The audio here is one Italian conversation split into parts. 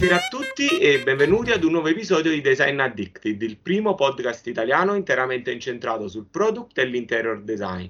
Buonasera a tutti e benvenuti ad un nuovo episodio di Design Addicted, il primo podcast italiano interamente incentrato sul product e l'interior design.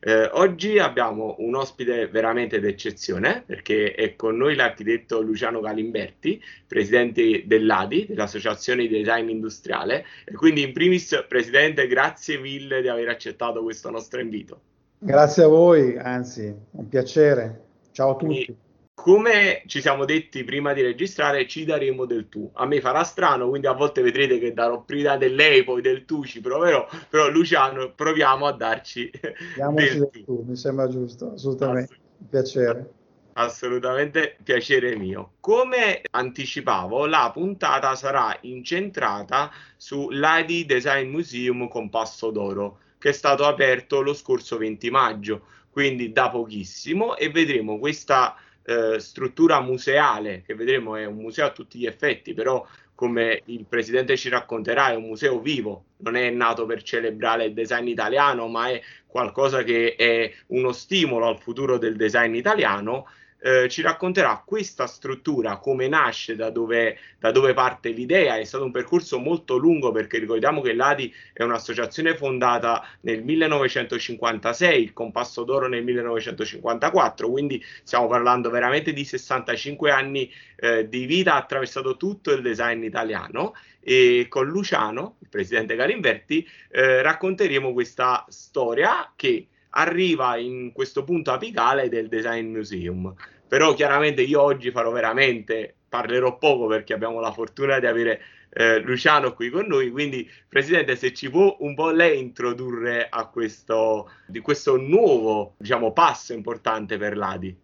Eh, oggi abbiamo un ospite veramente d'eccezione perché è con noi l'architetto Luciano Galimberti, presidente dell'ADI, dell'Associazione di Design Industriale. E quindi in primis, presidente, grazie mille di aver accettato questo nostro invito. Grazie a voi, anzi, un piacere. Ciao a tutti. E come ci siamo detti prima di registrare, ci daremo del tu. A me farà strano, quindi a volte vedrete che darò prima del lei, poi del tu, ci proverò, però Luciano proviamo a darci Diamoci del, tu. tu. Mi sembra giusto, assolutamente. Assolut- piacere. Assolutamente piacere mio. Come anticipavo, la puntata sarà incentrata sull'ADI Design Museum con Passo d'Oro, che è stato aperto lo scorso 20 maggio, quindi da pochissimo, e vedremo questa eh, struttura museale, che vedremo è un museo a tutti gli effetti, però come il presidente ci racconterà è un museo vivo, non è nato per celebrare il design italiano, ma è qualcosa che è uno stimolo al futuro del design italiano eh, ci racconterà questa struttura, come nasce, da dove, da dove, parte l'idea. È stato un percorso molto lungo perché ricordiamo che l'ADI è un'associazione fondata nel 1956, il Compasso d'Oro nel 1954, quindi stiamo parlando veramente di 65 anni eh, di vita, attraversato tutto il design italiano e con Luciano, il presidente Galimberti, eh, racconteremo questa storia che arriva in questo punto apicale del Design Museum. Però chiaramente io oggi farò veramente, parlerò poco perché abbiamo la fortuna di avere eh, Luciano qui con noi, quindi Presidente se ci può un po' lei introdurre a questo, di questo nuovo diciamo, passo importante per l'ADI.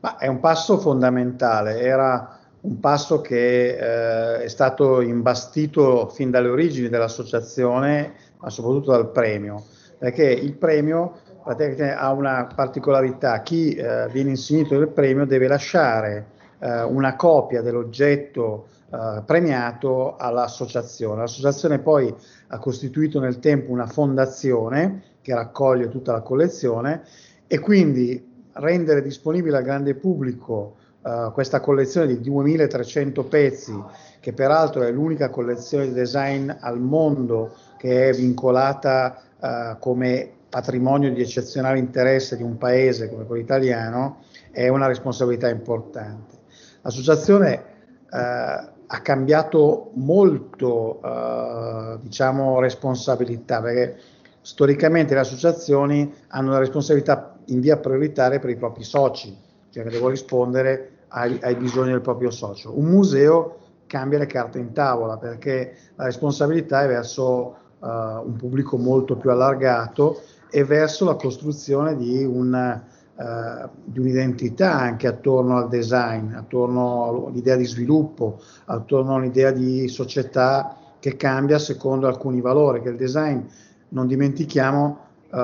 Ma è un passo fondamentale, era un passo che eh, è stato imbastito fin dalle origini dell'associazione, ma soprattutto dal premio, perché il premio ha una particolarità, chi eh, viene insignito del premio deve lasciare eh, una copia dell'oggetto eh, premiato all'associazione. L'associazione poi ha costituito nel tempo una fondazione che raccoglie tutta la collezione e quindi rendere disponibile al grande pubblico uh, questa collezione di 2300 pezzi, che peraltro è l'unica collezione di design al mondo che è vincolata uh, come patrimonio di eccezionale interesse di un paese come quello italiano è una responsabilità importante. L'associazione eh, ha cambiato molto eh, diciamo, responsabilità perché storicamente le associazioni hanno la responsabilità in via prioritaria per i propri soci, cioè che devono rispondere ai, ai bisogni del proprio socio. Un museo cambia le carte in tavola perché la responsabilità è verso uh, un pubblico molto più allargato e verso la costruzione di, un, uh, di un'identità anche attorno al design, attorno all'idea di sviluppo, attorno all'idea di società che cambia secondo alcuni valori, che il design, non dimentichiamo, uh,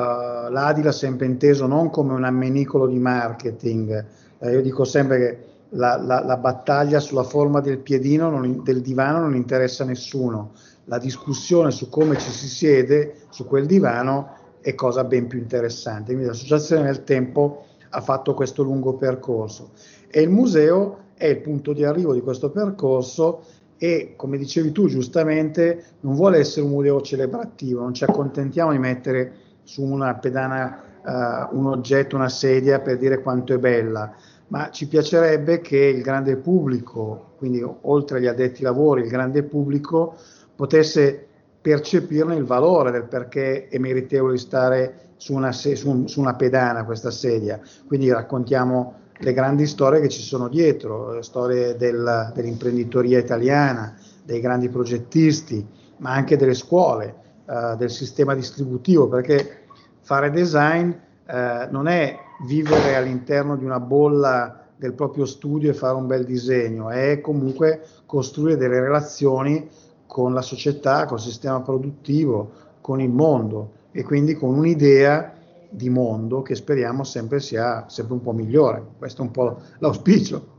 l'Adi l'ha sempre inteso non come un ammenicolo di marketing, uh, io dico sempre che la, la, la, battaglia sulla forma del piedino, non, del divano, non interessa a nessuno. La discussione su come ci si siede su quel divano è cosa ben più interessante. Quindi l'associazione nel tempo ha fatto questo lungo percorso e il museo è il punto di arrivo di questo percorso e come dicevi tu giustamente non vuole essere un museo celebrativo, non ci accontentiamo di mettere su una pedana uh, un oggetto, una sedia per dire quanto è bella, ma ci piacerebbe che il grande pubblico, quindi oltre agli addetti lavori, il grande pubblico potesse percepirne il valore del perché è meritevole di stare su una, su, un, su una pedana questa sedia. Quindi raccontiamo le grandi storie che ci sono dietro, le storie del, dell'imprenditoria italiana, dei grandi progettisti, ma anche delle scuole, eh, del sistema distributivo, perché fare design eh, non è vivere all'interno di una bolla del proprio studio e fare un bel disegno, è comunque costruire delle relazioni con la società, col sistema produttivo, con il mondo e quindi con un'idea di mondo che speriamo sempre sia sempre un po' migliore. Questo è un po' l'auspicio.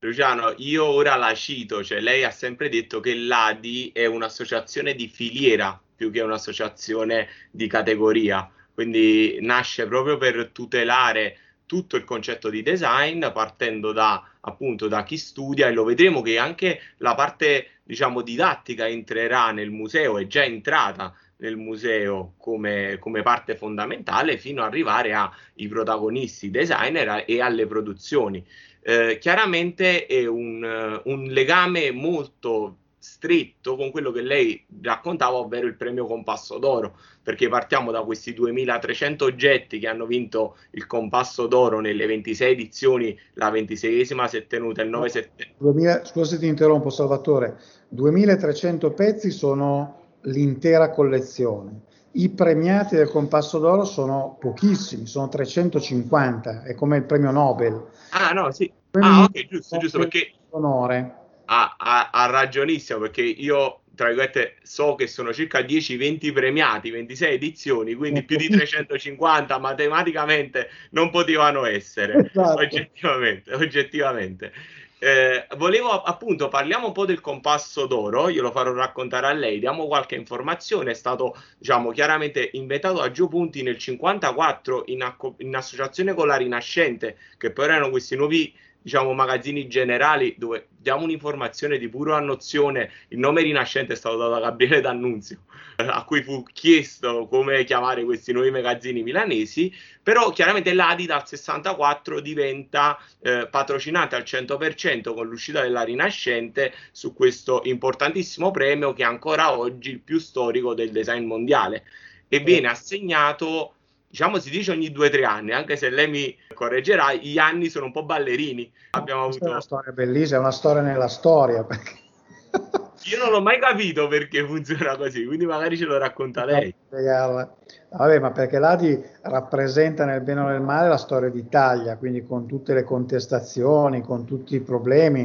Luciano, io ora la cito, cioè lei ha sempre detto che l'ADI è un'associazione di filiera più che un'associazione di categoria, quindi nasce proprio per tutelare tutto il concetto di design partendo da appunto da chi studia e lo vedremo che anche la parte diciamo didattica entrerà nel museo è già entrata nel museo come, come parte fondamentale fino ad arrivare ai protagonisti designer e alle produzioni. Eh, chiaramente è un, un legame molto stretto con quello che lei raccontava, ovvero il premio Compasso d'Oro, perché partiamo da questi 2300 oggetti che hanno vinto il Compasso d'Oro nelle 26 edizioni, la 26esima si è tenuta il 9 settembre. Scusa se ti interrompo Salvatore, 2300 pezzi sono l'intera collezione. I premiati del Compasso d'Oro sono pochissimi, sono 350, è come il premio Nobel. Ah no, sì. Ah ok, giusto, giusto, perché... Onore ha, ragionissimo perché io tra virgolette so che sono circa 10-20 premiati, 26 edizioni, quindi più di 350 matematicamente non potevano essere, esatto. oggettivamente. oggettivamente. Eh, volevo appunto parliamo un po' del compasso d'oro, io lo farò raccontare a lei, diamo qualche informazione, è stato diciamo chiaramente inventato a Gio Punti nel 54 in, in associazione con la Rinascente, che poi erano questi nuovi diciamo, magazzini generali dove diamo un'informazione di pura nozione. Il nome rinascente è stato dato da Gabriele D'Annunzio, a cui fu chiesto come chiamare questi nuovi magazzini milanesi, però chiaramente l'Adi dal 64 diventa eh, patrocinante al 100% con l'uscita della Rinascente su questo importantissimo premio che è ancora oggi il più storico del design mondiale e viene assegnato diciamo si dice ogni due o tre anni, anche se lei mi correggerà, gli anni sono un po' ballerini. Abbiamo avuto... È una storia bellissima, è una storia nella storia. Perché... Io non ho mai capito perché funziona così, quindi magari ce lo racconta lei. Vabbè, ma perché l'Adi rappresenta nel bene o nel male la storia d'Italia, quindi con tutte le contestazioni, con tutti i problemi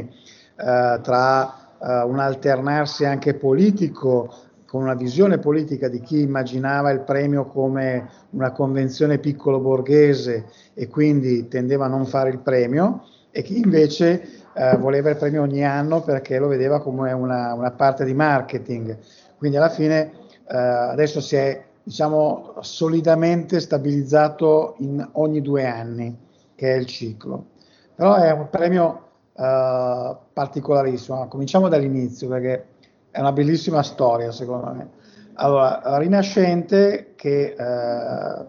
eh, tra eh, un alternarsi anche politico con una visione politica di chi immaginava il premio come una convenzione piccolo borghese e quindi tendeva a non fare il premio e chi invece eh, voleva il premio ogni anno perché lo vedeva come una, una parte di marketing. Quindi alla fine eh, adesso si è diciamo solidamente stabilizzato in ogni due anni, che è il ciclo. Però è un premio eh, particolarissimo. Cominciamo dall'inizio perché è una bellissima storia secondo me. Allora, Rinascente che eh,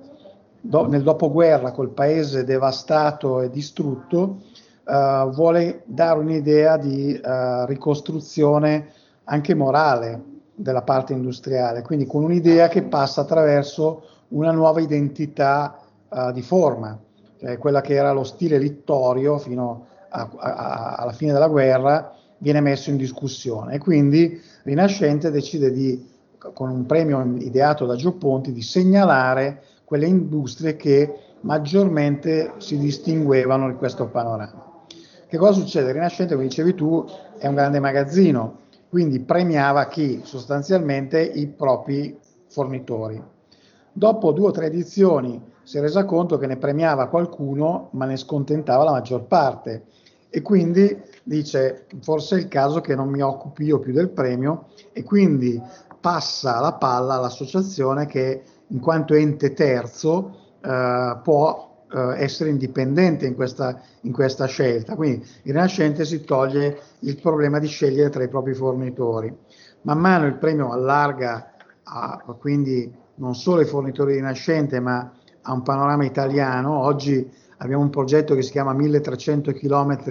do, nel dopoguerra col paese devastato e distrutto eh, vuole dare un'idea di eh, ricostruzione anche morale della parte industriale, quindi con un'idea che passa attraverso una nuova identità eh, di forma, cioè quella che era lo stile littorio fino a, a, alla fine della guerra viene messo in discussione e quindi Rinascente decide di, con un premio ideato da Gio Ponti, di segnalare quelle industrie che maggiormente si distinguevano in questo panorama. Che cosa succede? Rinascente, come dicevi tu, è un grande magazzino, quindi premiava chi? Sostanzialmente i propri fornitori. Dopo due o tre edizioni si è resa conto che ne premiava qualcuno, ma ne scontentava la maggior parte e quindi dice forse è il caso che non mi occupi io più del premio e quindi passa la palla all'associazione che in quanto ente terzo eh, può eh, essere indipendente in questa, in questa scelta. Quindi il Rinascente si toglie il problema di scegliere tra i propri fornitori. Man mano il premio allarga a, quindi non solo i fornitori di Rinascente ma a un panorama italiano. Oggi abbiamo un progetto che si chiama 1300 km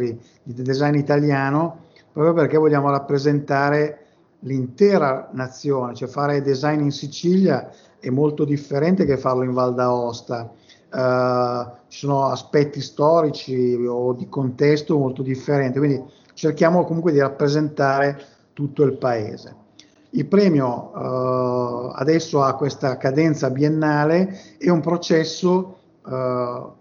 di design italiano, proprio perché vogliamo rappresentare l'intera nazione, cioè fare design in Sicilia è molto differente che farlo in Val d'Aosta. Uh, ci sono aspetti storici o di contesto molto differenti, quindi cerchiamo comunque di rappresentare tutto il paese. Il premio uh, adesso ha questa cadenza biennale e un processo uh,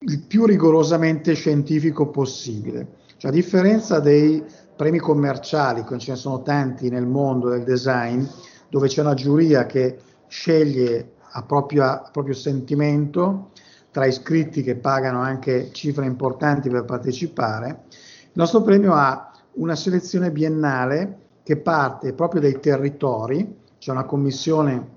il più rigorosamente scientifico possibile. Cioè, a differenza dei premi commerciali, che ce ne sono tanti nel mondo del design, dove c'è una giuria che sceglie a proprio, a proprio sentimento tra iscritti che pagano anche cifre importanti per partecipare, il nostro premio ha una selezione biennale che parte proprio dai territori, c'è una commissione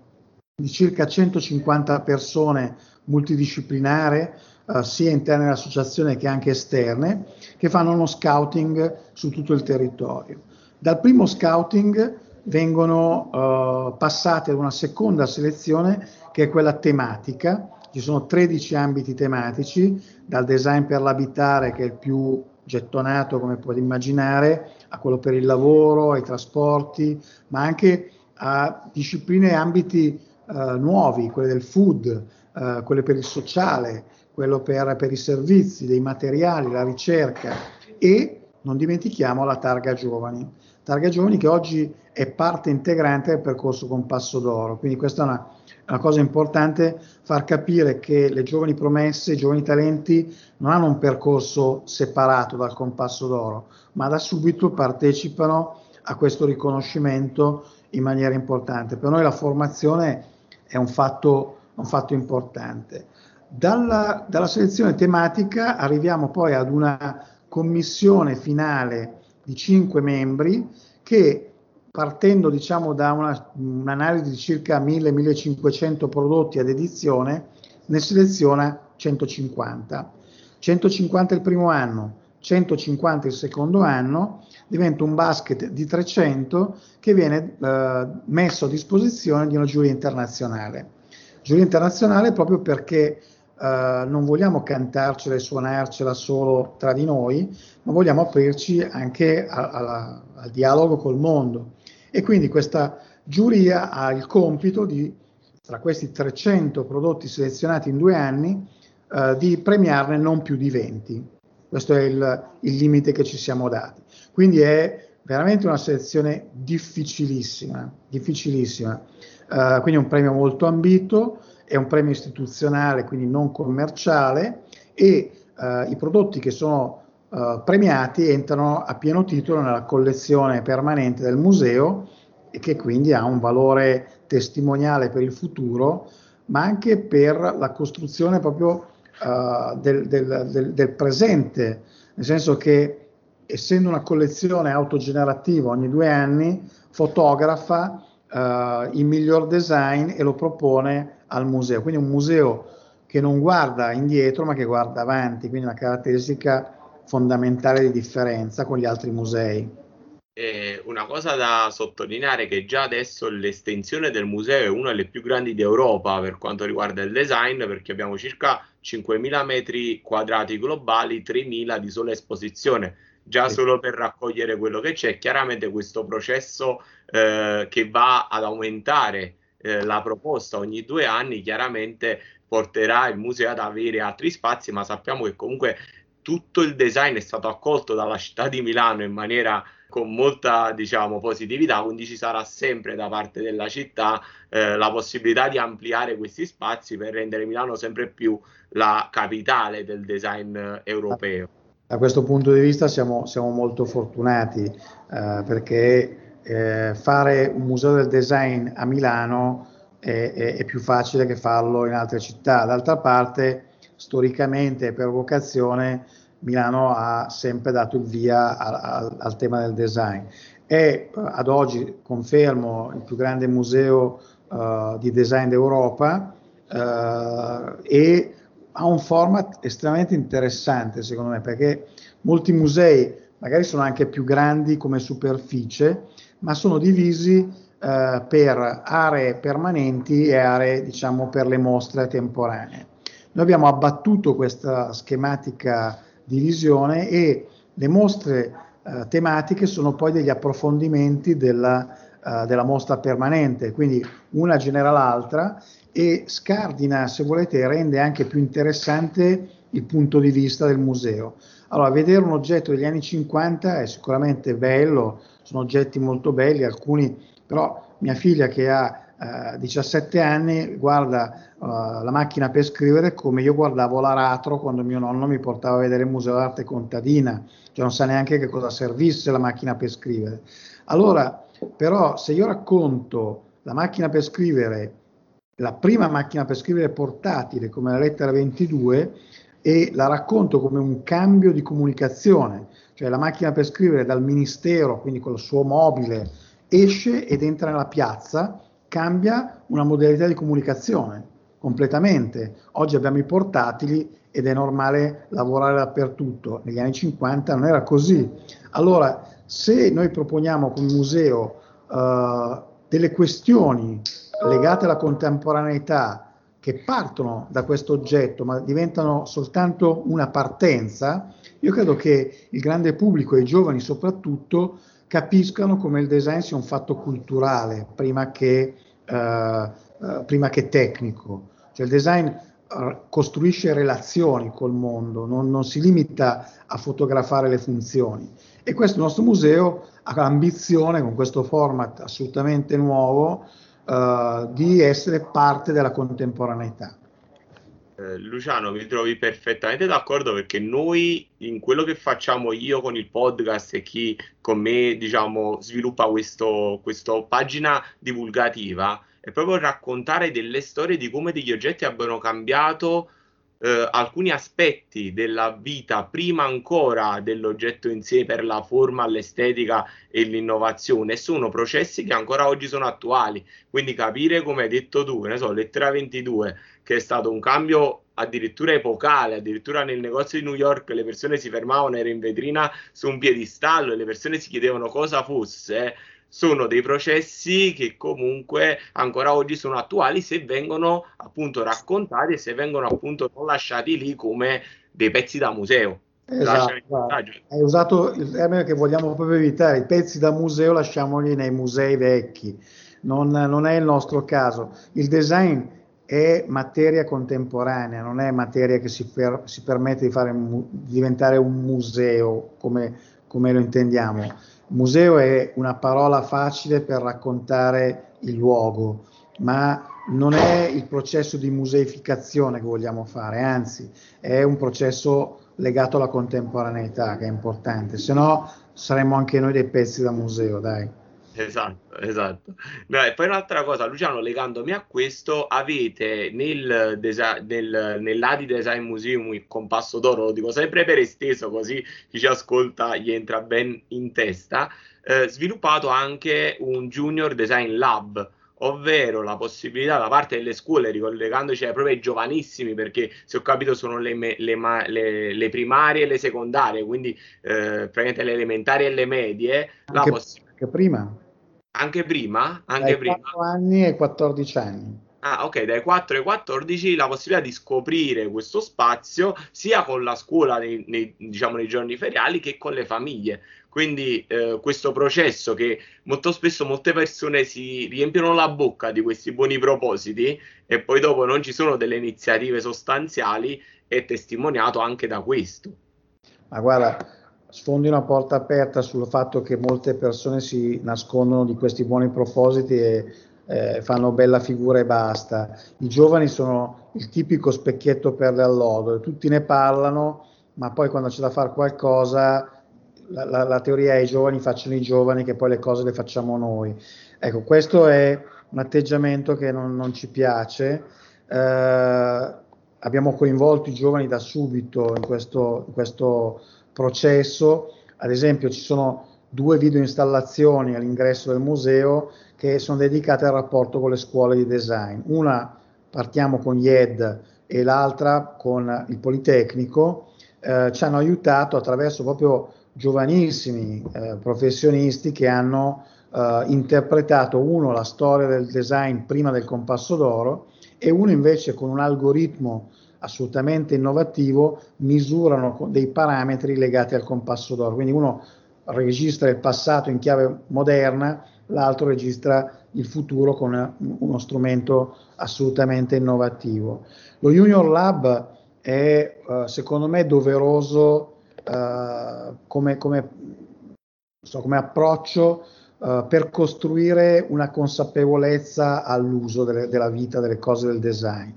di circa 150 persone multidisciplinare, eh, sia interne all'associazione che anche esterne, che fanno uno scouting su tutto il territorio. Dal primo scouting vengono eh, passate ad una seconda selezione che è quella tematica. Ci sono 13 ambiti tematici, dal design per l'abitare che è il più gettonato come puoi immaginare, a quello per il lavoro, ai trasporti, ma anche a discipline e ambiti eh, nuovi, quelle del food, eh, quelle per il sociale, quello per, per i servizi, dei materiali, la ricerca e non dimentichiamo la targa giovani. Targa giovani che oggi è parte integrante del percorso Compasso d'Oro, quindi questa è una, una cosa importante, far capire che le giovani promesse, i giovani talenti non hanno un percorso separato dal Compasso d'Oro, ma da subito partecipano a questo riconoscimento in maniera importante. Per noi la formazione è un fatto, un fatto importante. Dalla, dalla, selezione tematica arriviamo poi ad una commissione finale di cinque membri che partendo diciamo da una, un'analisi di circa 1000-1500 prodotti ad edizione ne seleziona 150. 150 il primo anno, 150 il secondo anno, diventa un basket di 300 che viene eh, messo a disposizione di una giuria internazionale. Giuria internazionale proprio perché Uh, non vogliamo cantarcela e suonarcela solo tra di noi, ma vogliamo aprirci anche a, a, al dialogo col mondo. E quindi questa giuria ha il compito di, tra questi 300 prodotti selezionati in due anni, uh, di premiarne non più di 20. Questo è il, il limite che ci siamo dati. Quindi è veramente una selezione difficilissima, difficilissima. Uh, quindi un premio molto ambito, è un premio istituzionale, quindi non commerciale, e uh, i prodotti che sono uh, premiati entrano a pieno titolo nella collezione permanente del museo e che quindi ha un valore testimoniale per il futuro, ma anche per la costruzione proprio del, del, del, del presente, nel senso che essendo una collezione autogenerativa ogni due anni, fotografa uh, il miglior design e lo propone al museo. Quindi un museo che non guarda indietro ma che guarda avanti, quindi una caratteristica fondamentale di differenza con gli altri musei. Eh, una cosa da sottolineare è che già adesso l'estensione del museo è una delle più grandi d'Europa per quanto riguarda il design, perché abbiamo circa 5.000 metri quadrati globali, 3.000 di sola esposizione già solo per raccogliere quello che c'è. Chiaramente questo processo eh, che va ad aumentare eh, la proposta ogni due anni, chiaramente porterà il museo ad avere altri spazi, ma sappiamo che comunque tutto il design è stato accolto dalla città di Milano in maniera con molta diciamo positività. Quindi ci sarà sempre da parte della città eh, la possibilità di ampliare questi spazi per rendere Milano sempre più la capitale del design europeo da questo punto di vista siamo, siamo molto fortunati eh, perché eh, fare un museo del design a Milano è, è, è, più facile che farlo in altre città. D'altra parte, storicamente e per vocazione, Milano ha sempre dato il via al, al, al tema del design. È ad oggi, confermo, il più grande museo uh, di design d'Europa uh, e ha un format estremamente interessante secondo me perché molti musei magari sono anche più grandi come superficie ma sono divisi eh, per aree permanenti e aree diciamo per le mostre temporanee. Noi abbiamo abbattuto questa schematica divisione e le mostre eh, tematiche sono poi degli approfondimenti della, uh, della mostra permanente, quindi una genera l'altra e scardina, se volete, rende anche più interessante il punto di vista del museo. Allora, vedere un oggetto degli anni 50 è sicuramente bello, sono oggetti molto belli, alcuni, però mia figlia che ha eh, 17 anni guarda uh, la macchina per scrivere come io guardavo l'aratro quando mio nonno mi portava a vedere il Museo d'Arte Contadina, cioè non sa neanche che cosa servisse la macchina per scrivere. Allora, però, se io racconto la macchina per scrivere la prima macchina per scrivere portatile come la lettera 22 e la racconto come un cambio di comunicazione, cioè la macchina per scrivere dal ministero, quindi col suo mobile, esce ed entra nella piazza cambia una modalità di comunicazione completamente. Oggi abbiamo i portatili ed è normale lavorare dappertutto. Negli anni 50 non era così. Allora, se noi proponiamo come museo uh, delle questioni legate alla contemporaneità che partono da questo oggetto ma diventano soltanto una partenza, io credo che il grande pubblico e i giovani soprattutto capiscano come il design sia un fatto culturale prima che, uh, uh, prima che tecnico. Cioè il design costruisce relazioni col mondo, non, non, si limita a fotografare le funzioni. E questo nostro museo ha l'ambizione, con questo format assolutamente nuovo, uh, di essere parte della contemporaneità. Eh, Luciano, mi trovi perfettamente d'accordo perché noi in quello che facciamo io con il podcast e chi con me, diciamo, sviluppa questa pagina divulgativa, è proprio raccontare delle storie di come degli oggetti abbiano cambiato eh, alcuni aspetti della vita prima ancora dell'oggetto in sé per la forma, l'estetica e l'innovazione. Sono processi che ancora oggi sono attuali. Quindi capire, come hai detto tu, ne so, lettera 22, che è stato un cambio addirittura epocale, addirittura nel negozio di New York le persone si fermavano, era in vetrina su un piedistallo e le persone si chiedevano cosa fosse sono dei processi che comunque ancora oggi sono attuali se vengono appunto raccontati e se vengono appunto non lasciati lì come dei pezzi da museo. Esatto, hai usato il termine che vogliamo proprio evitare, i pezzi da museo lasciamoli nei musei vecchi, non, non è il nostro caso. Il design è materia contemporanea, non è materia che si, per, si permette di, fare, di diventare un museo come, come lo intendiamo Museo è una parola facile per raccontare il luogo, ma non è il processo di museificazione che vogliamo fare, anzi è un processo legato alla contemporaneità che è importante, se no saremmo anche noi dei pezzi da museo, dai. Esatto, esatto. No, e poi un'altra cosa, Luciano, legandomi a questo, avete nel desa- nel, nell'Adi Design Museum il compasso d'oro, lo dico sempre per esteso, così chi ci ascolta gli entra ben in testa, eh, sviluppato anche un Junior Design Lab, ovvero la possibilità da parte delle scuole, ricollegandoci ai proprio ai giovanissimi, perché se ho capito sono le, me, le, le, le primarie e le secondarie, quindi eh, praticamente le elementari e le medie, anche, la possibilità... Anche prima? Anche prima? Anche Dai prima. 4 anni e 14 anni. Ah, ok, dai 4 ai 14 la possibilità di scoprire questo spazio sia con la scuola nei, nei, diciamo, nei giorni feriali che con le famiglie. Quindi eh, questo processo che molto spesso molte persone si riempiono la bocca di questi buoni propositi e poi dopo non ci sono delle iniziative sostanziali è testimoniato anche da questo. Ma guarda, sfondi una porta aperta sul fatto che molte persone si nascondono di questi buoni propositi e eh, fanno bella figura e basta. I giovani sono il tipico specchietto per le allodole, tutti ne parlano, ma poi quando c'è da fare qualcosa la, la, la, teoria è i giovani facciano i giovani che poi le cose le facciamo noi. Ecco, questo è un atteggiamento che non, non ci piace. Eh, abbiamo coinvolto i giovani da subito in questo, in questo processo. Ad esempio, ci sono due video installazioni all'ingresso del museo che sono dedicate al rapporto con le scuole di design. Una partiamo con IED e l'altra con il Politecnico. Eh, ci hanno aiutato attraverso proprio giovanissimi eh, professionisti che hanno eh, interpretato uno la storia del design prima del compasso d'oro e uno invece con un algoritmo assolutamente innovativo misurano dei parametri legati al compasso d'oro. Quindi uno registra il passato in chiave moderna, l'altro registra il futuro con uno strumento assolutamente innovativo. Lo Junior Lab è eh, secondo me doveroso uh, come, come, so, come, approccio uh, per costruire una consapevolezza all'uso delle, della vita, delle cose del design.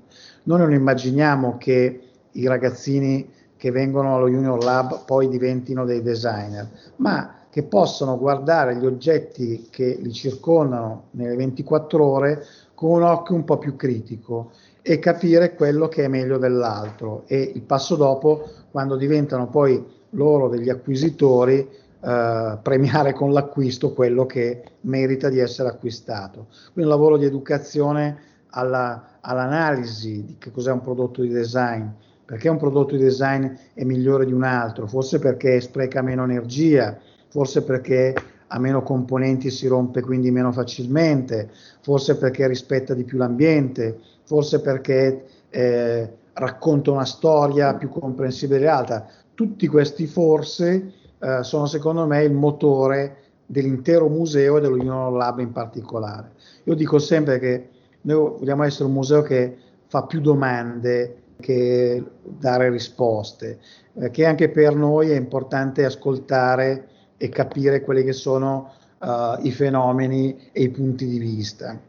Noi non immaginiamo che i ragazzini che vengono allo Junior Lab poi diventino dei designer, ma che possano guardare gli oggetti che li circondano nelle 24 ore con un occhio un po' più critico e capire quello che è meglio dell'altro e il passo dopo quando diventano poi loro degli acquisitori eh, premiare con l'acquisto quello che merita di essere acquistato. Quindi un lavoro di educazione alla, all'analisi di che cos'è un prodotto di design, perché un prodotto di design è migliore di un altro, forse perché spreca meno energia, forse perché ha meno componenti e si rompe quindi meno facilmente, forse perché rispetta di più l'ambiente, forse perché eh, racconta una storia più comprensibile alta. Tutti questi forse eh, sono secondo me il motore dell'intero museo e dell'Union Lab in particolare. Io dico sempre che noi vogliamo essere un museo che fa più domande che dare risposte, eh, che anche per noi è importante ascoltare e capire quelli che sono uh, i fenomeni e i punti di vista.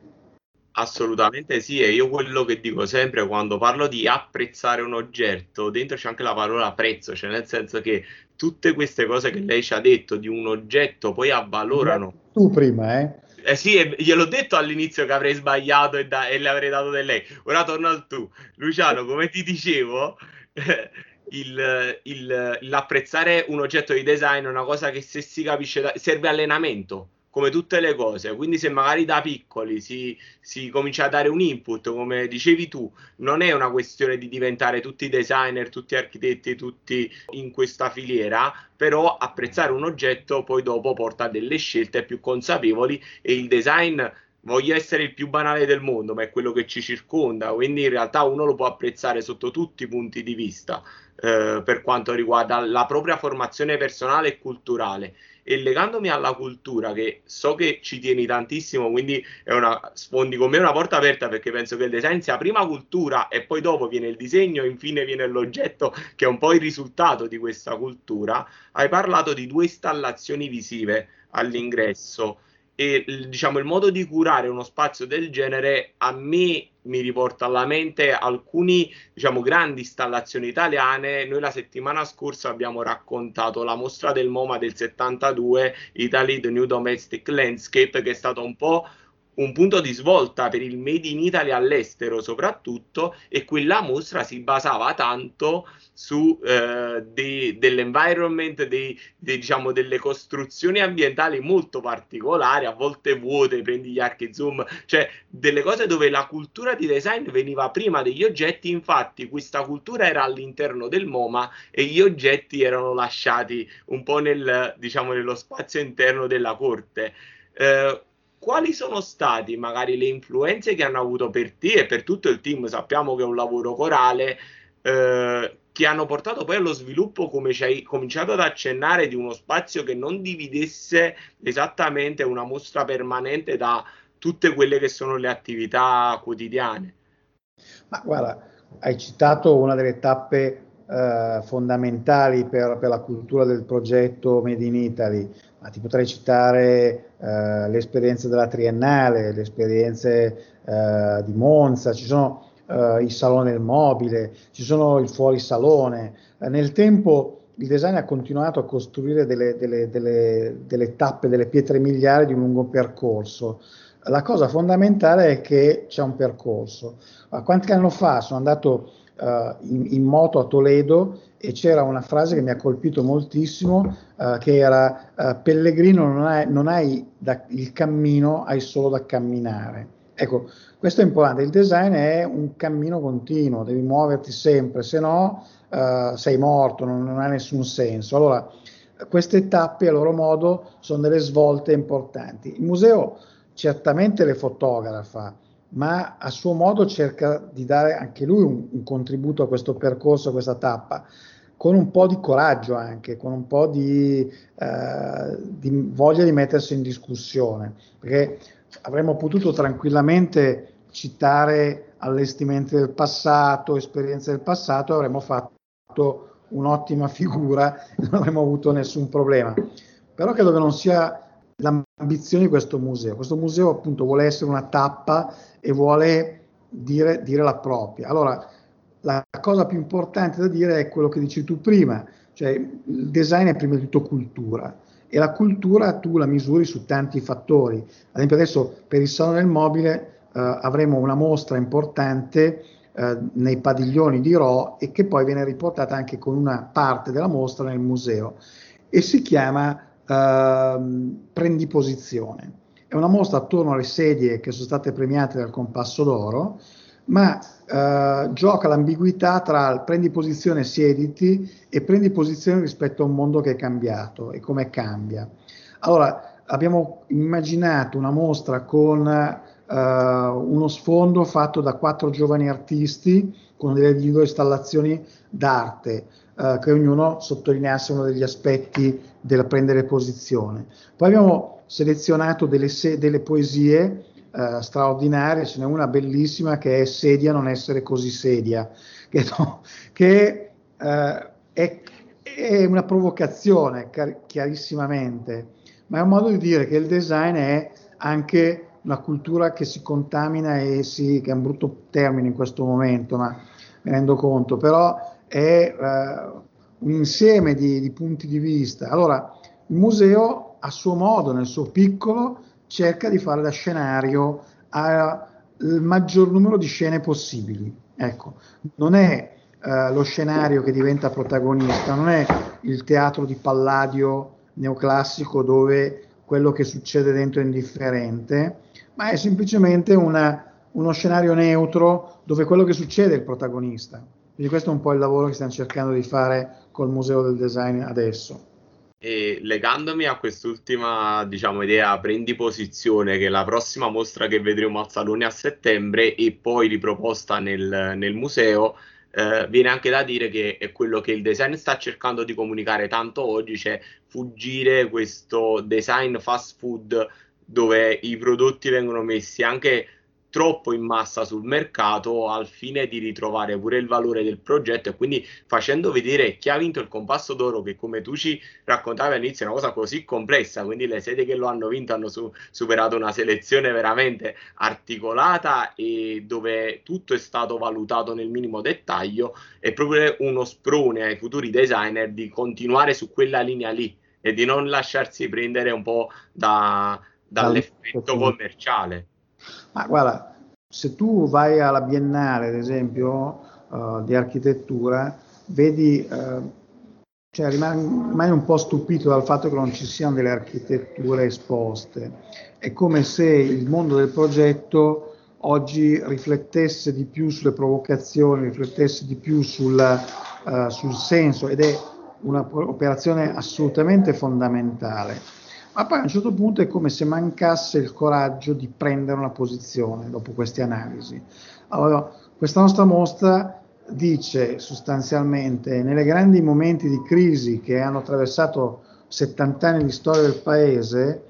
Assolutamente sì, e io quello che dico sempre quando parlo di apprezzare un oggetto, dentro c'è anche la parola prezzo, cioè nel senso che tutte queste cose che lei ci ha detto di un oggetto poi avvalorano. Tu prima, eh? Eh sì, gliel'ho detto all'inizio che avrei sbagliato e, da, e le avrei dato del lei. Ora torno al tu. Luciano, come ti dicevo, il, il, l'apprezzare un oggetto di design è una cosa che se si capisce serve allenamento come tutte le cose. Quindi, se magari da piccoli si, si, comincia a dare un input, come dicevi tu, non è una questione di diventare tutti designer, tutti architetti, tutti in questa filiera, però apprezzare un oggetto poi dopo porta a delle scelte più consapevoli e il design voglio essere il più banale del mondo, ma è quello che ci circonda, quindi in realtà uno lo può apprezzare sotto tutti i punti di vista eh, per quanto riguarda la propria formazione personale e culturale. E legandomi alla cultura, che so che ci tieni tantissimo, quindi è una, sfondi con me una porta aperta perché penso che il design sia prima cultura e poi dopo viene il disegno e infine viene l'oggetto che è un po' il risultato di questa cultura. Hai parlato di due installazioni visive all'ingresso e diciamo il modo di curare uno spazio del genere a me mi riporta alla mente alcune diciamo grandi installazioni italiane. Noi la settimana scorsa abbiamo raccontato la mostra del MoMA del 72 Italy the New Domestic Landscape che è stata un po' un punto di svolta per il Made in Italy all'estero soprattutto e quella mostra si basava tanto su eh, de, dell'environment, de, de, diciamo, delle costruzioni ambientali molto particolari, a volte vuote, prendi gli archi zoom, cioè delle cose dove la cultura di design veniva prima degli oggetti, infatti questa cultura era all'interno del MoMA e gli oggetti erano lasciati un po' nel, diciamo, nello spazio interno della corte. Eh, quali sono stati magari le influenze che hanno avuto per te e per tutto il team? Sappiamo che è un lavoro corale. Eh, che hanno portato poi allo sviluppo, come ci hai cominciato ad accennare, di uno spazio che non dividesse esattamente una mostra permanente da tutte quelle che sono le attività quotidiane. Ma guarda, hai citato una delle tappe eh, fondamentali per, per, la cultura del progetto Made in Italy, ma ti potrei citare eh, le esperienze della Triennale, le esperienze eh, di Monza, ci sono eh, il salone del mobile, ci sono il fuorisalone. Eh, nel tempo il design ha continuato a costruire delle, delle, delle, delle tappe, delle pietre miliari di un lungo percorso. La cosa fondamentale è che c'è un percorso. Qualche anno fa sono andato uh, in, in, moto a Toledo e c'era una frase che mi ha colpito moltissimo, uh, che era Pellegrino non hai, non hai da, il cammino, hai solo da camminare. Ecco, questo è importante, il design è un cammino continuo, devi muoverti sempre, se no sei morto, non, non, ha nessun senso. Allora, queste tappe a loro modo sono delle svolte importanti. Il museo certamente le fotografa, ma a suo modo cerca di dare anche lui un, un contributo a questo percorso, a questa tappa con un po' di coraggio anche, con un po' di, eh, di, voglia di mettersi in discussione, perché avremmo potuto tranquillamente citare allestimenti del passato, esperienze del passato, avremmo fatto un'ottima figura non avremmo avuto nessun problema. Però credo che non sia l'ambizione di questo museo. Questo museo appunto vuole essere una tappa e vuole dire, dire la propria. Allora, la cosa più importante da dire è quello che dici tu prima, cioè il design è prima di tutto cultura e la cultura tu la misuri su tanti fattori. Ad esempio adesso per il Salone del Mobile eh, avremo una mostra importante eh, nei padiglioni di Ro e che poi viene riportata anche con una parte della mostra nel museo e si chiama uh, prendi posizione. È una mostra attorno alle sedie che sono state premiate dal Compasso d'Oro, ma uh, gioca l'ambiguità tra il prendi posizione, siediti e prendi posizione rispetto a un mondo che è cambiato e come cambia. Allora, abbiamo immaginato una mostra con uh, uno sfondo fatto da quattro giovani artisti con delle video installazioni d'arte, uh, che ognuno sottolineasse uno degli aspetti del prendere posizione. Poi abbiamo selezionato delle, se- delle poesie uh, straordinarie, ce n'è una bellissima che è Sedia non essere così sedia, che, no, che è, è, una provocazione car- chiarissimamente ma è un modo di dire che il design è anche una cultura che si contamina e si, che è un brutto termine in questo momento, ma mi rendo conto, però è uh, un insieme di, di, punti di vista. Allora, il museo a suo modo, nel suo piccolo, cerca di fare da scenario al maggior numero di scene possibili. Ecco, non è uh, lo scenario che diventa protagonista, non è il teatro di Palladio neoclassico dove quello che succede dentro è indifferente, ma è semplicemente una, uno scenario neutro dove quello che succede è il protagonista. Quindi questo è un po' il lavoro che stiamo cercando di fare col Museo del Design adesso. E legandomi a quest'ultima diciamo, idea, prendi posizione, che la prossima mostra che vedremo al Salone a settembre e poi riproposta nel, nel museo, eh, viene anche da dire che è quello che il design sta cercando di comunicare tanto oggi, cioè fuggire questo design fast food dove i prodotti vengono messi anche troppo in massa sul mercato al fine di ritrovare pure il valore del progetto e quindi facendo vedere chi ha vinto il compasso d'oro che come tu ci raccontavi all'inizio è una cosa così complessa quindi le sedi che lo hanno vinto hanno su- superato una selezione veramente articolata e dove tutto è stato valutato nel minimo dettaglio è proprio uno sprone ai futuri designer di continuare su quella linea lì e di non lasciarsi prendere un po' da, dall'effetto commerciale ma guarda, se tu vai alla Biennale, ad esempio, uh, di architettura, vedi, uh, cioè rimani, un po' stupito dal fatto che non ci siano delle architetture esposte. È come se il mondo del progetto oggi riflettesse di più sulle provocazioni, riflettesse di più sul, uh, sul senso ed è un'operazione assolutamente fondamentale ma poi a un certo punto è come se mancasse il coraggio di prendere una posizione dopo queste analisi. Allora, questa nostra mostra dice sostanzialmente, nei grandi momenti di crisi che hanno attraversato 70 anni di storia del paese,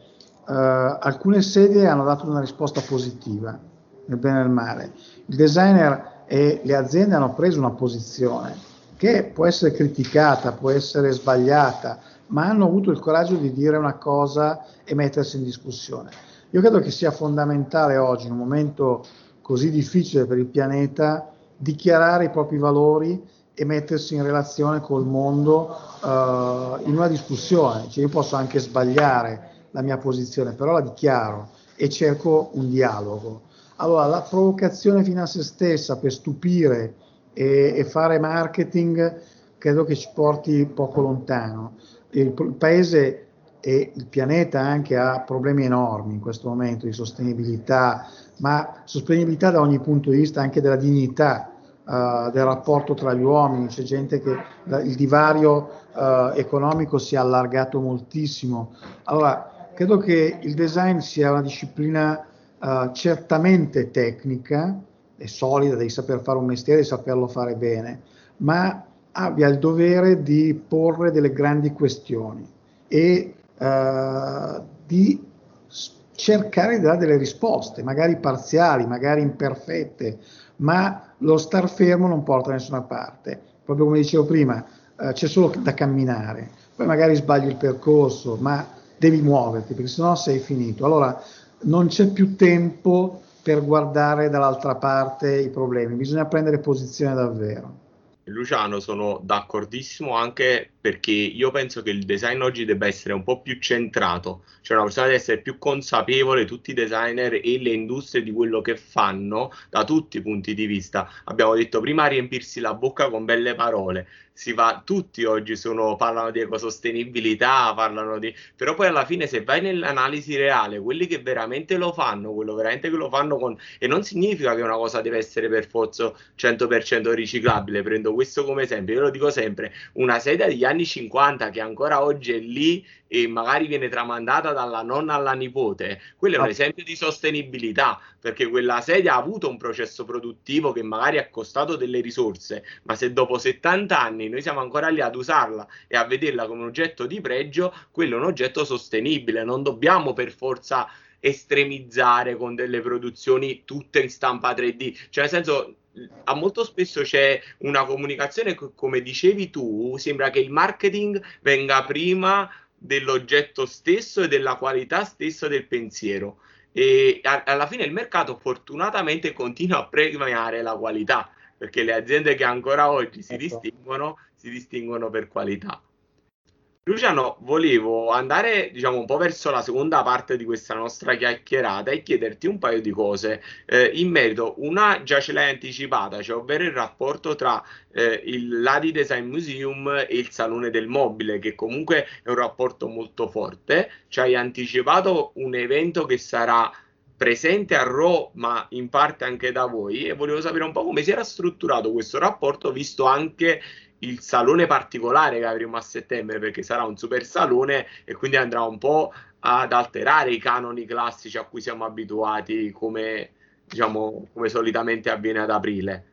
eh, alcune sedie hanno dato una risposta positiva, nel bene e nel male. Il designer e le aziende hanno preso una posizione che può essere criticata, può essere sbagliata, ma hanno avuto il coraggio di dire una cosa e mettersi in discussione. Io credo che sia fondamentale oggi, in un momento così difficile per il pianeta, dichiarare i propri valori e mettersi in relazione col mondo uh, in una discussione. Cioè io posso anche sbagliare la mia posizione, però la dichiaro e cerco un dialogo. Allora, la provocazione fino a se stessa per stupire e, e fare marketing credo che ci porti poco lontano il, paese e il pianeta anche ha problemi enormi in questo momento di sostenibilità, ma sostenibilità da ogni punto di vista anche della dignità uh, del rapporto tra gli uomini, c'è gente che il divario uh, economico si è allargato moltissimo. Allora, credo che il design sia una disciplina uh, certamente tecnica, è solida, devi saper fare un mestiere e saperlo fare bene, ma abbia il dovere di porre delle grandi questioni e uh, di cercare di dare delle risposte, magari parziali, magari imperfette, ma lo star fermo non porta da nessuna parte. Proprio come dicevo prima, uh, c'è solo da camminare, poi magari sbagli il percorso, ma devi muoverti perché sennò sei finito. Allora non c'è più tempo per guardare dall'altra parte i problemi, bisogna prendere posizione davvero. Luciano, sono d'accordissimo anche perché io penso che il design oggi debba essere un po' più centrato, cioè una persona deve essere più consapevole, tutti i designer e le industrie di quello che fanno da tutti i punti di vista. Abbiamo detto prima riempirsi la bocca con belle parole, si va, tutti oggi sono, parlano di ecosostenibilità, parlano di, però poi alla fine se vai nell'analisi reale, quelli che veramente lo fanno, quello veramente che lo fanno con, e non significa che una cosa deve essere per forza 100% riciclabile, prendo questo come esempio, io lo dico sempre, una sedia degli anni 50 che ancora oggi è lì e magari viene tramandata dalla nonna alla nipote, quello è un esempio di sostenibilità, perché quella sedia ha avuto un processo produttivo che magari ha costato delle risorse, ma se dopo 70 anni noi siamo ancora lì ad usarla e a vederla come un oggetto di pregio, quello è un oggetto sostenibile, non dobbiamo per forza estremizzare con delle produzioni tutte in stampa 3D, cioè nel senso a molto spesso c'è una comunicazione come dicevi tu, sembra che il marketing venga prima dell'oggetto stesso e della qualità stessa del pensiero. E a- alla fine il mercato fortunatamente continua a premiare la qualità, perché le aziende che ancora oggi si ecco. distinguono, si distinguono per qualità. Luciano, volevo andare diciamo un po' verso la seconda parte di questa nostra chiacchierata e chiederti un paio di cose eh, in merito. Una già ce l'hai anticipata, cioè ovvero il rapporto tra eh, il Ladi Design Museum e il Salone del Mobile, che comunque è un rapporto molto forte. Ci hai anticipato un evento che sarà presente a Roma, ma in parte anche da voi, e volevo sapere un po' come si era strutturato questo rapporto, visto anche il salone particolare che avremo a settembre perché sarà un super salone e quindi andrà un po' ad alterare i canoni classici a cui siamo abituati come, diciamo, come solitamente avviene ad aprile.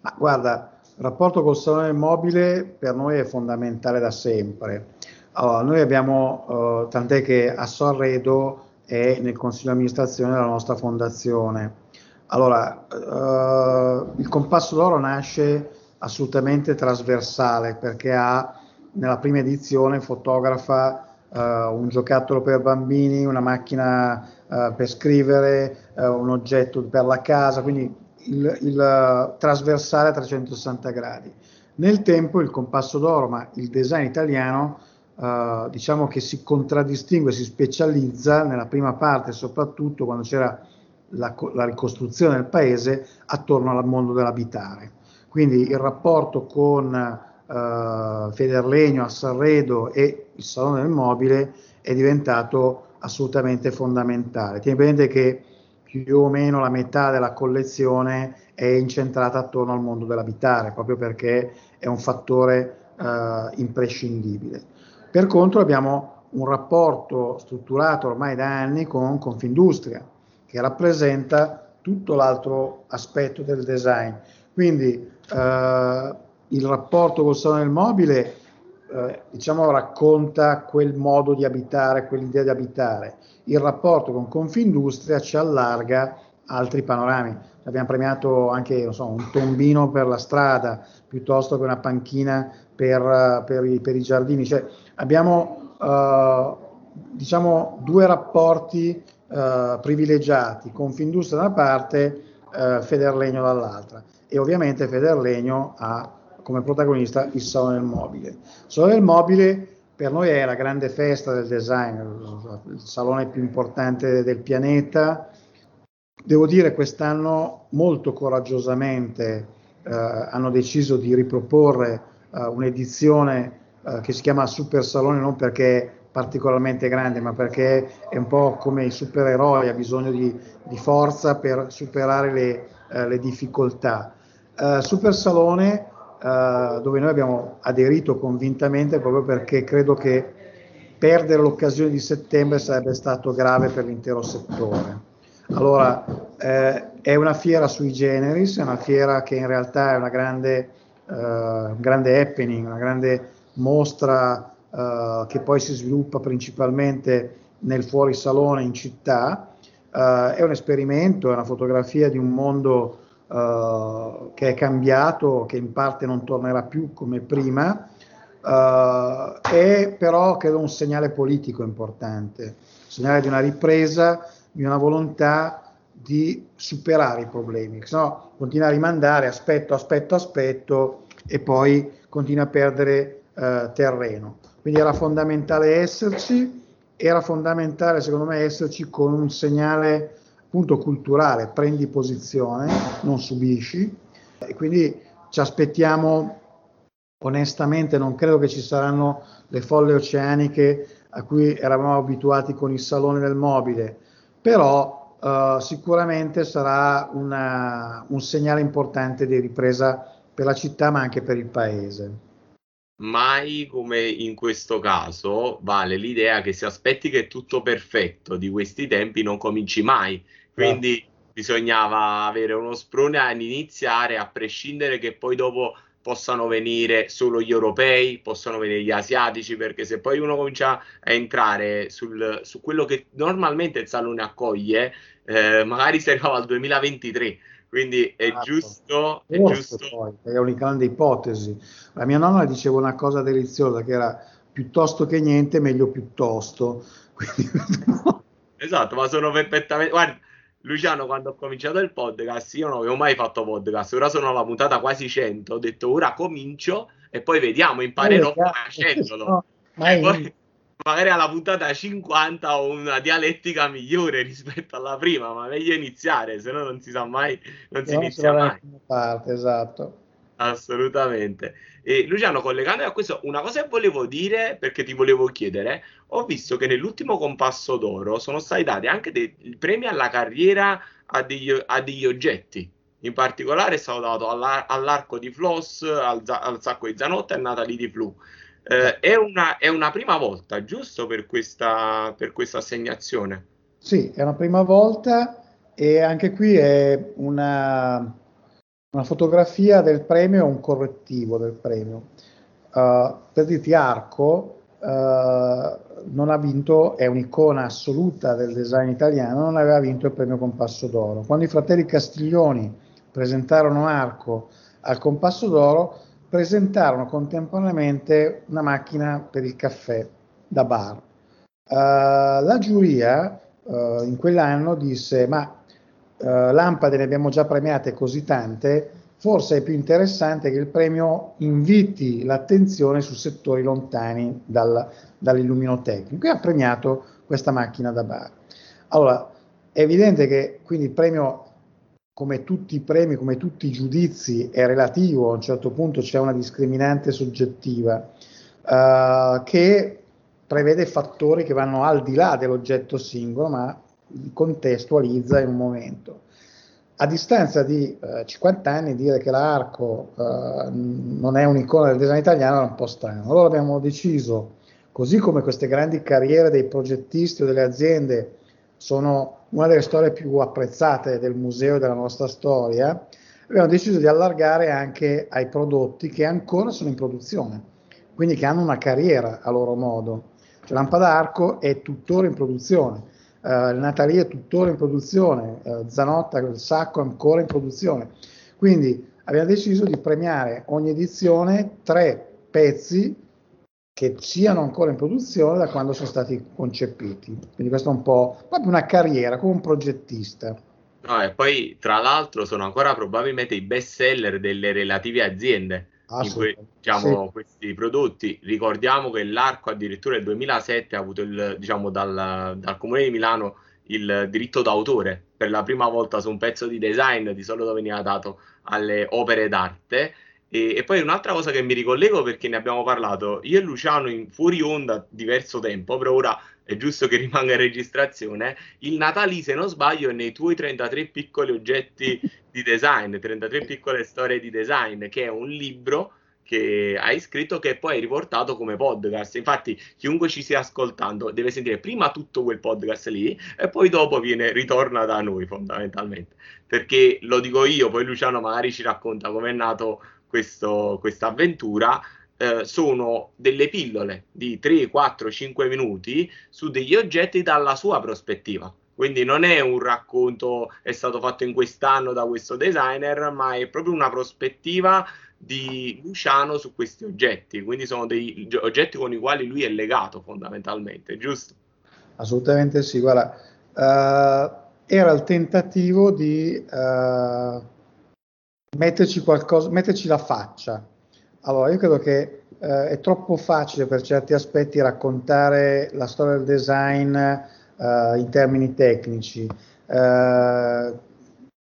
Ma guarda, il rapporto col salone mobile per noi è fondamentale da sempre. Allora, noi abbiamo, uh, tant'è che a Sorredo è nel consiglio di amministrazione della nostra fondazione. Allora, uh, il Compasso d'Oro nasce assolutamente trasversale perché ha nella prima edizione fotografa uh, un giocattolo per bambini, una macchina uh, per scrivere, uh, un oggetto per la casa, quindi il, il trasversale a 360 gradi. Nel tempo il compasso d'oro, ma il design italiano, diciamo che si contraddistingue, si specializza nella prima parte, soprattutto quando c'era la, la ricostruzione del paese, attorno al mondo dell'abitare. Quindi il rapporto con eh, Federlegno, Assarredo e il Salone del Mobile è diventato assolutamente fondamentale. Tieni presente che più o meno la metà della collezione è incentrata attorno al mondo dell'abitare, proprio perché è un fattore eh, imprescindibile. Per contro abbiamo un rapporto strutturato ormai da anni con Confindustria, che rappresenta tutto l'altro aspetto del design. Quindi eh, il rapporto col salone del mobile eh, diciamo racconta quel modo di abitare, quell'idea di abitare. Il rapporto con Confindustria ci allarga altri panorami. Abbiamo premiato anche so, un tombino per la strada piuttosto che una panchina per, per, i, per i, giardini. Cioè, abbiamo eh, diciamo, due rapporti eh, privilegiati, Confindustria da una parte, eh, Federlegno dall'altra e ovviamente Federlegno ha come protagonista il Salone del Mobile. Il Salone del Mobile per noi è la grande festa del design, il salone più importante del pianeta. Devo dire quest'anno molto coraggiosamente eh, hanno deciso di riproporre eh, un'edizione eh, che si chiama Super Salone non perché è particolarmente grande, ma perché è un po' come i supereroi, ha bisogno di, di forza per superare le, eh, le difficoltà. Uh, Super Salone, uh, dove noi abbiamo aderito convintamente proprio perché credo che perdere l'occasione di settembre sarebbe stato grave per l'intero settore. Allora, eh, è una fiera sui generis, è una fiera che in realtà è una grande, un grande happening, una grande mostra che poi si sviluppa principalmente nel fuorisalone in città. è un esperimento, è una fotografia di un mondo uh, che è cambiato, che in parte non tornerà più come prima, uh, è però credo un segnale politico importante, un segnale di una ripresa, di una volontà di superare i problemi, se no continua a rimandare aspetto, aspetto, aspetto e poi continua a perdere eh, terreno. Quindi era fondamentale esserci, era fondamentale secondo me esserci con un segnale appunto culturale, prendi posizione, non subisci, e quindi ci aspettiamo onestamente, non credo che ci saranno le folle oceaniche a cui eravamo abituati con il Salone del Mobile, però uh, sicuramente sarà una, un segnale importante di ripresa per la città ma anche per il paese. Mai come in questo caso vale l'idea che se aspetti che tutto perfetto di questi tempi non cominci mai, quindi eh. bisognava avere uno sprone ad iniziare a prescindere che poi dopo possano venire solo gli europei, possano venire gli asiatici, perché se poi uno comincia a entrare sul, su quello che normalmente il salone accoglie, eh, magari si arriva al 2023. Quindi è esatto. giusto. È giusto. Poi, è una grande ipotesi. La mia nonna diceva una cosa deliziosa che era piuttosto che niente, meglio piuttosto. Quindi... esatto, ma sono perfettamente. Guarda, Luciano, quando ho cominciato il podcast, io non avevo mai fatto podcast, ora sono alla puntata quasi 100, ho detto ora comincio e poi vediamo, imparerò eh, facendolo. No, mai... poi, magari alla puntata 50 ho una dialettica migliore rispetto alla prima, ma meglio iniziare, se no non si sa mai, non si inizia mai. Parte, esatto. Assolutamente. E Luciano, collegando a questo, una cosa che volevo dire, perché ti volevo chiedere, ho visto che nell'ultimo compasso d'oro sono stati dati anche dei premi alla carriera a degli, a degli oggetti. In particolare è stato dato all'ar- all'arco di Floss, al, al, sacco di Zanotta e a Natalie di Flu. Eh, è, una, è, una, prima volta, giusto, per questa, per questa assegnazione? Sì, è una prima volta e anche qui è una una fotografia del premio un correttivo del premio. Uh, per dirti, Arco uh, non ha vinto, è un'icona assoluta del design italiano, non aveva vinto il premio Compasso d'Oro. Quando i fratelli Castiglioni presentarono Arco al Compasso d'Oro, presentarono contemporaneamente una macchina per il caffè da bar. Uh, la giuria in quell'anno disse: Ma eh, lampade ne abbiamo già premiate così tante, forse è più interessante che il premio inviti l'attenzione su settori lontani dal, dall'illuminotecnico e ha premiato questa macchina da bar. Allora, è evidente che quindi il premio, come tutti i premi, come tutti i giudizi, è relativo, a un certo punto c'è una discriminante soggettiva uh, che prevede fattori che vanno al di là dell'oggetto singolo, ma contestualizza in un momento. A distanza di eh, 50 anni dire che l'arco eh, non è un'icona del design italiano è un po' strano. Allora abbiamo deciso, così come queste grandi carriere dei progettisti o delle aziende sono una delle storie più apprezzate del museo e della nostra storia, abbiamo deciso di allargare anche ai prodotti che ancora sono in produzione, quindi che hanno una carriera a loro modo. Cioè, Lampada Arco è tuttora in produzione Uh, il Natalie è tuttora in produzione, uh, Zanotta, il sacco è ancora in produzione. Quindi abbiamo deciso di premiare ogni edizione tre pezzi che siano ancora in produzione da quando sono stati concepiti. Quindi questo è un po' proprio una carriera come un progettista. No, e poi tra l'altro sono ancora probabilmente i best seller delle relative aziende in cui diciamo, sì. questi prodotti. Ricordiamo che l'arco addirittura nel 2007 ha avuto il, diciamo, dal, dal comune di Milano il diritto d'autore per la prima volta su un pezzo di design, di solito veniva dato alle opere d'arte. E, e, poi un'altra cosa che mi ricollego perché ne abbiamo parlato io e Luciano in fuori onda diverso tempo, però ora è giusto che rimanga in registrazione. Il Natali, se non sbaglio, è nei tuoi 33 piccoli oggetti di design, 33 piccole storie di design, che è un libro che hai scritto che poi hai riportato come podcast. Infatti, chiunque ci stia ascoltando deve sentire prima tutto quel podcast lì e poi dopo viene, ritorna da noi fondamentalmente. Perché lo dico io, poi Luciano magari ci racconta come è nato questa avventura. Eh, sono delle pillole di 3, 4, 5 minuti su degli oggetti dalla sua prospettiva. Quindi non è un racconto, è stato fatto in quest'anno da questo designer, ma è proprio una prospettiva di Luciano su questi oggetti. Quindi sono degli oggetti con i quali lui è legato fondamentalmente, giusto? Assolutamente sì. Guarda, uh, era il tentativo di uh, metterci qualcosa, metterci la faccia. Allora, io credo che eh, è troppo facile per certi aspetti raccontare la storia del design eh, in termini tecnici. Eh,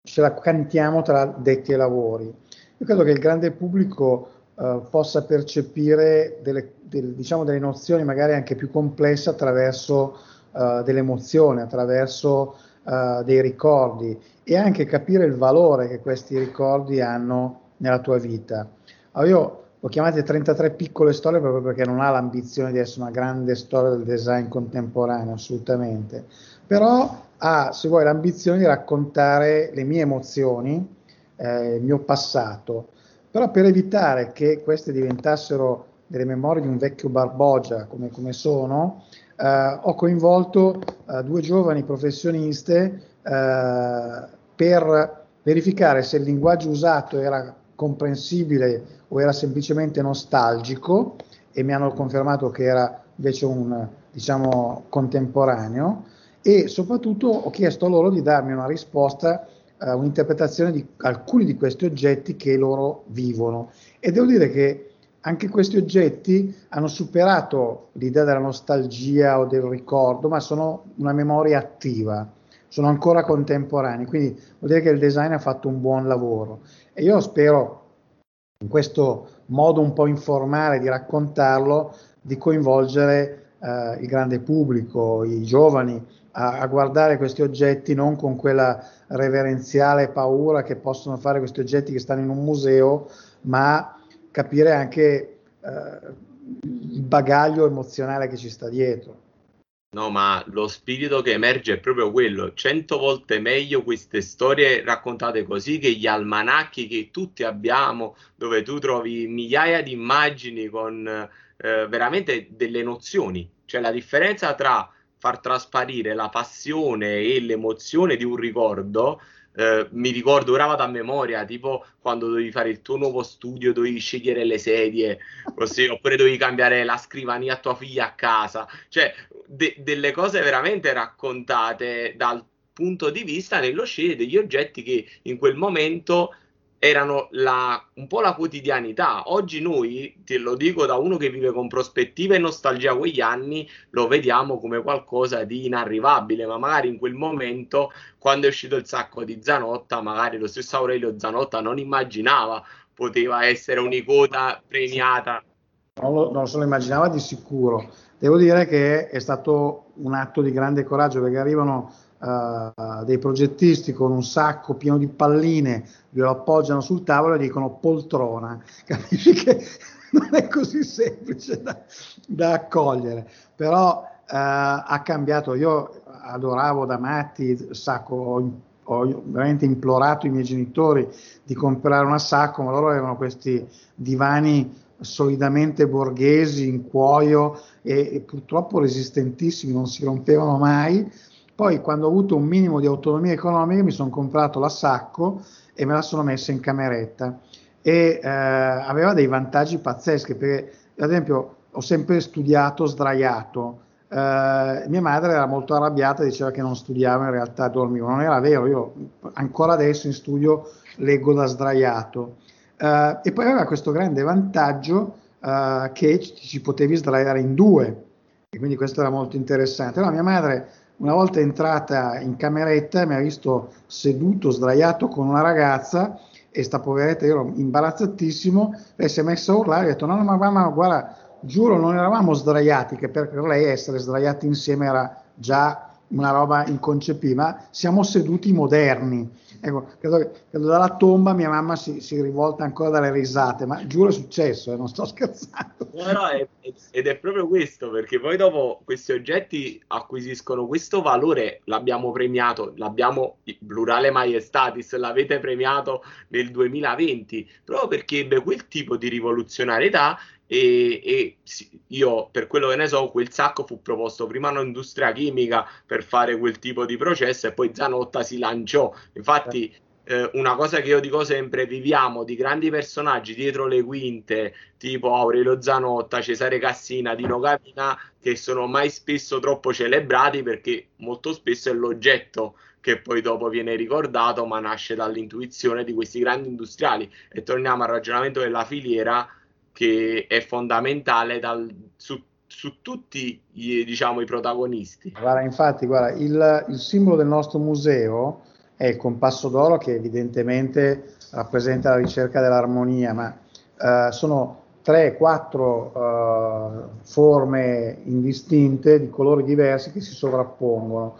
ce la cantiamo tra detti ai lavori. Io credo che il grande pubblico eh, possa percepire delle, del, diciamo, delle nozioni magari anche più complesse attraverso uh, delle emozioni, attraverso uh, dei ricordi e anche capire il valore che questi ricordi hanno nella tua vita. Allora io L'ho chiamate 33 piccole storie proprio perché non ha l'ambizione di essere una grande storia del design contemporaneo, assolutamente. Però ha, se vuoi, l'ambizione di raccontare le mie emozioni, eh, il mio passato. Però per evitare che queste diventassero delle memorie di un vecchio Barbogia, come, come sono, eh, ho coinvolto eh, due giovani professioniste eh, per verificare se il linguaggio usato era comprensibile o era semplicemente nostalgico e mi hanno confermato che era invece un diciamo contemporaneo e soprattutto ho chiesto loro di darmi una risposta uh, un'interpretazione di alcuni di questi oggetti che loro vivono. E devo dire che anche questi oggetti hanno superato l'idea della nostalgia o del ricordo, ma sono una memoria attiva, sono ancora contemporanei, quindi vuol dire che il design ha fatto un buon lavoro. E io spero, in questo modo un po' informale di raccontarlo, di coinvolgere eh, il grande pubblico, i giovani, a, a, guardare questi oggetti non con quella reverenziale paura che possono fare questi oggetti che stanno in un museo, ma capire anche eh, il bagaglio emozionale che ci sta dietro. No, ma lo spirito che emerge è proprio quello. Cento volte meglio queste storie raccontate così che gli almanacchi che tutti abbiamo, dove tu trovi migliaia di immagini con eh, veramente delle nozioni. Cioè la differenza tra far trasparire la passione e l'emozione di un ricordo eh, mi ricordo, ora vado a memoria, tipo quando dovevi fare il tuo nuovo studio, dovevi scegliere le sedie, così, oppure dovevi cambiare la scrivania a tua figlia a casa, cioè de- delle cose veramente raccontate dal punto di vista nello scegliere degli oggetti che in quel momento erano la, un po' la quotidianità. Oggi noi, te lo dico da uno che vive con prospettiva e nostalgia quegli anni, lo vediamo come qualcosa di inarrivabile, ma magari in quel momento, quando è uscito il sacco di Zanotta, magari lo stesso Aurelio Zanotta non immaginava poteva essere un'icona premiata. Non lo, non se lo immaginava di sicuro. Devo dire che è stato un atto di grande coraggio perché arrivano uh, dei progettisti con un sacco pieno di palline, glielo appoggiano sul tavolo e dicono poltrona. Capisci che non è così semplice da, da accogliere, però uh, ha cambiato. Io adoravo da matti, sacco, ho, veramente implorato i miei genitori di comprare una sacco, ma loro avevano questi divani solidamente borghesi in cuoio e, e, purtroppo resistentissimi, non si rompevano mai poi quando ho avuto un minimo di autonomia economica mi sono comprato la sacco e me la sono messa in cameretta e eh, aveva dei vantaggi pazzeschi perché ad esempio ho sempre studiato sdraiato. Eh, mia madre era molto arrabbiata, diceva che non studiavo, in realtà dormivo. Non era vero, io ancora adesso in studio leggo da sdraiato. Eh, e poi aveva questo grande vantaggio eh, che ci, ci, potevi sdraiare in due, e quindi questo era molto interessante. Allora mia madre una volta entrata in cameretta mi ha visto seduto, sdraiato con una ragazza e sta poveretta, io ero imbarazzatissimo, lei si è messa a urlare ha detto no, no ma, ma guarda, giuro non eravamo sdraiati, che per, lei essere sdraiati insieme era già una roba inconcepibile, siamo seduti moderni. Ecco, credo, credo dalla tomba mia mamma si, si, rivolta ancora dalle risate, ma giuro è successo, eh, non sto scherzando. No, no, è, ed è proprio questo, perché poi dopo questi oggetti acquisiscono questo valore, l'abbiamo premiato, l'abbiamo, plurale maestatis, l'avete premiato nel 2020, proprio perché ebbe quel tipo di rivoluzionarietà e, e, io per quello che ne so quel sacco fu proposto prima un'industria chimica per fare quel tipo di processo e poi Zanotta si lanciò. Infatti eh, una cosa che io dico sempre viviamo di grandi personaggi dietro le quinte tipo Aurelio Zanotta, Cesare Cassina, Dino Capina che sono mai spesso troppo celebrati perché molto spesso è l'oggetto che poi dopo viene ricordato ma nasce dall'intuizione di questi grandi industriali. E torniamo al ragionamento della filiera che è fondamentale dal, su, su, tutti i, diciamo, i protagonisti. Guarda, infatti, guarda, il, il simbolo del nostro museo è il compasso d'oro che evidentemente rappresenta la ricerca dell'armonia, ma eh, sono tre, quattro uh, forme indistinte di colori diversi che si sovrappongono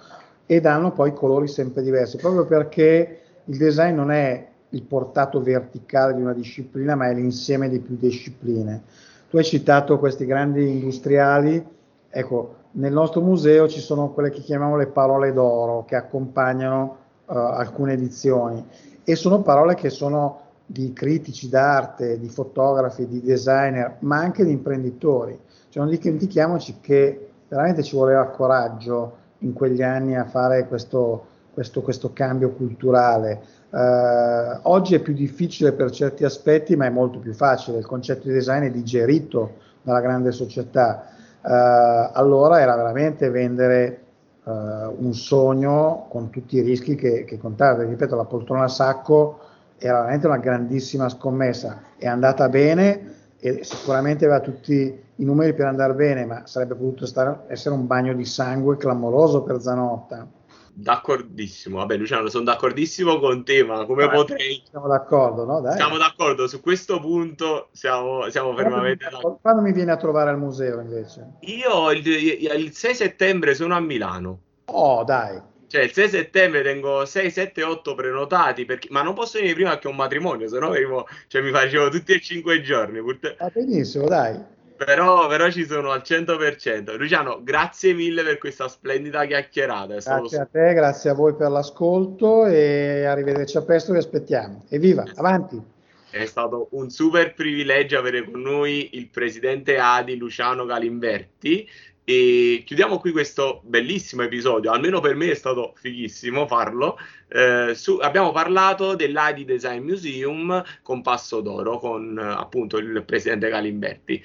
e danno poi colori sempre diversi, proprio perché il design non è il portato verticale di una disciplina, ma è l'insieme di più discipline. Tu hai citato questi grandi industriali, ecco, nel nostro museo ci sono quelle che chiamiamo le parole d'oro che accompagnano uh, alcune edizioni e sono parole che sono di critici d'arte, di fotografi, di designer, ma anche di imprenditori. Cioè, non dimentichiamoci che veramente ci voleva coraggio in quegli anni a fare questo, questo, questo cambio culturale. Uh, oggi è più difficile per certi aspetti, ma è molto più facile. Il concetto di design è digerito dalla grande società. Uh, allora era veramente vendere uh, un sogno con tutti i rischi che, che contava. Ripeto, la poltrona a sacco era veramente una grandissima scommessa, è andata bene e sicuramente aveva tutti i numeri per andare bene, ma sarebbe potuto stare, essere un bagno di sangue clamoroso per Zanotta. D'accordissimo, vabbè Luciano, sono d'accordissimo con te, ma come Dai, potrei... Siamo d'accordo, no? Dai. Siamo d'accordo, su questo punto siamo, siamo fermamente d'accordo. Quando mi vieni a trovare al museo invece? Io il, il 6 settembre sono a Milano. Oh, dai. Cioè, il 6 settembre tengo 6, 7, 8 prenotati, perché... ma non posso venire prima che un matrimonio, se no cioè, mi facevo tutti e 5 giorni. Purtroppo. Va benissimo, dai. Però, però, ci sono al 100%. Luciano, grazie mille per questa splendida chiacchierata. Grazie a te, grazie a voi per l'ascolto e arrivederci a presto, vi aspettiamo. Evviva, avanti! È stato un super privilegio avere con noi il presidente ADI Luciano Galimberti. E chiudiamo qui questo bellissimo episodio, almeno per me è stato fighissimo farlo. Eh, su, abbiamo parlato dell'AID Design Museum con Passo d'Oro, con appunto il presidente Galimberti.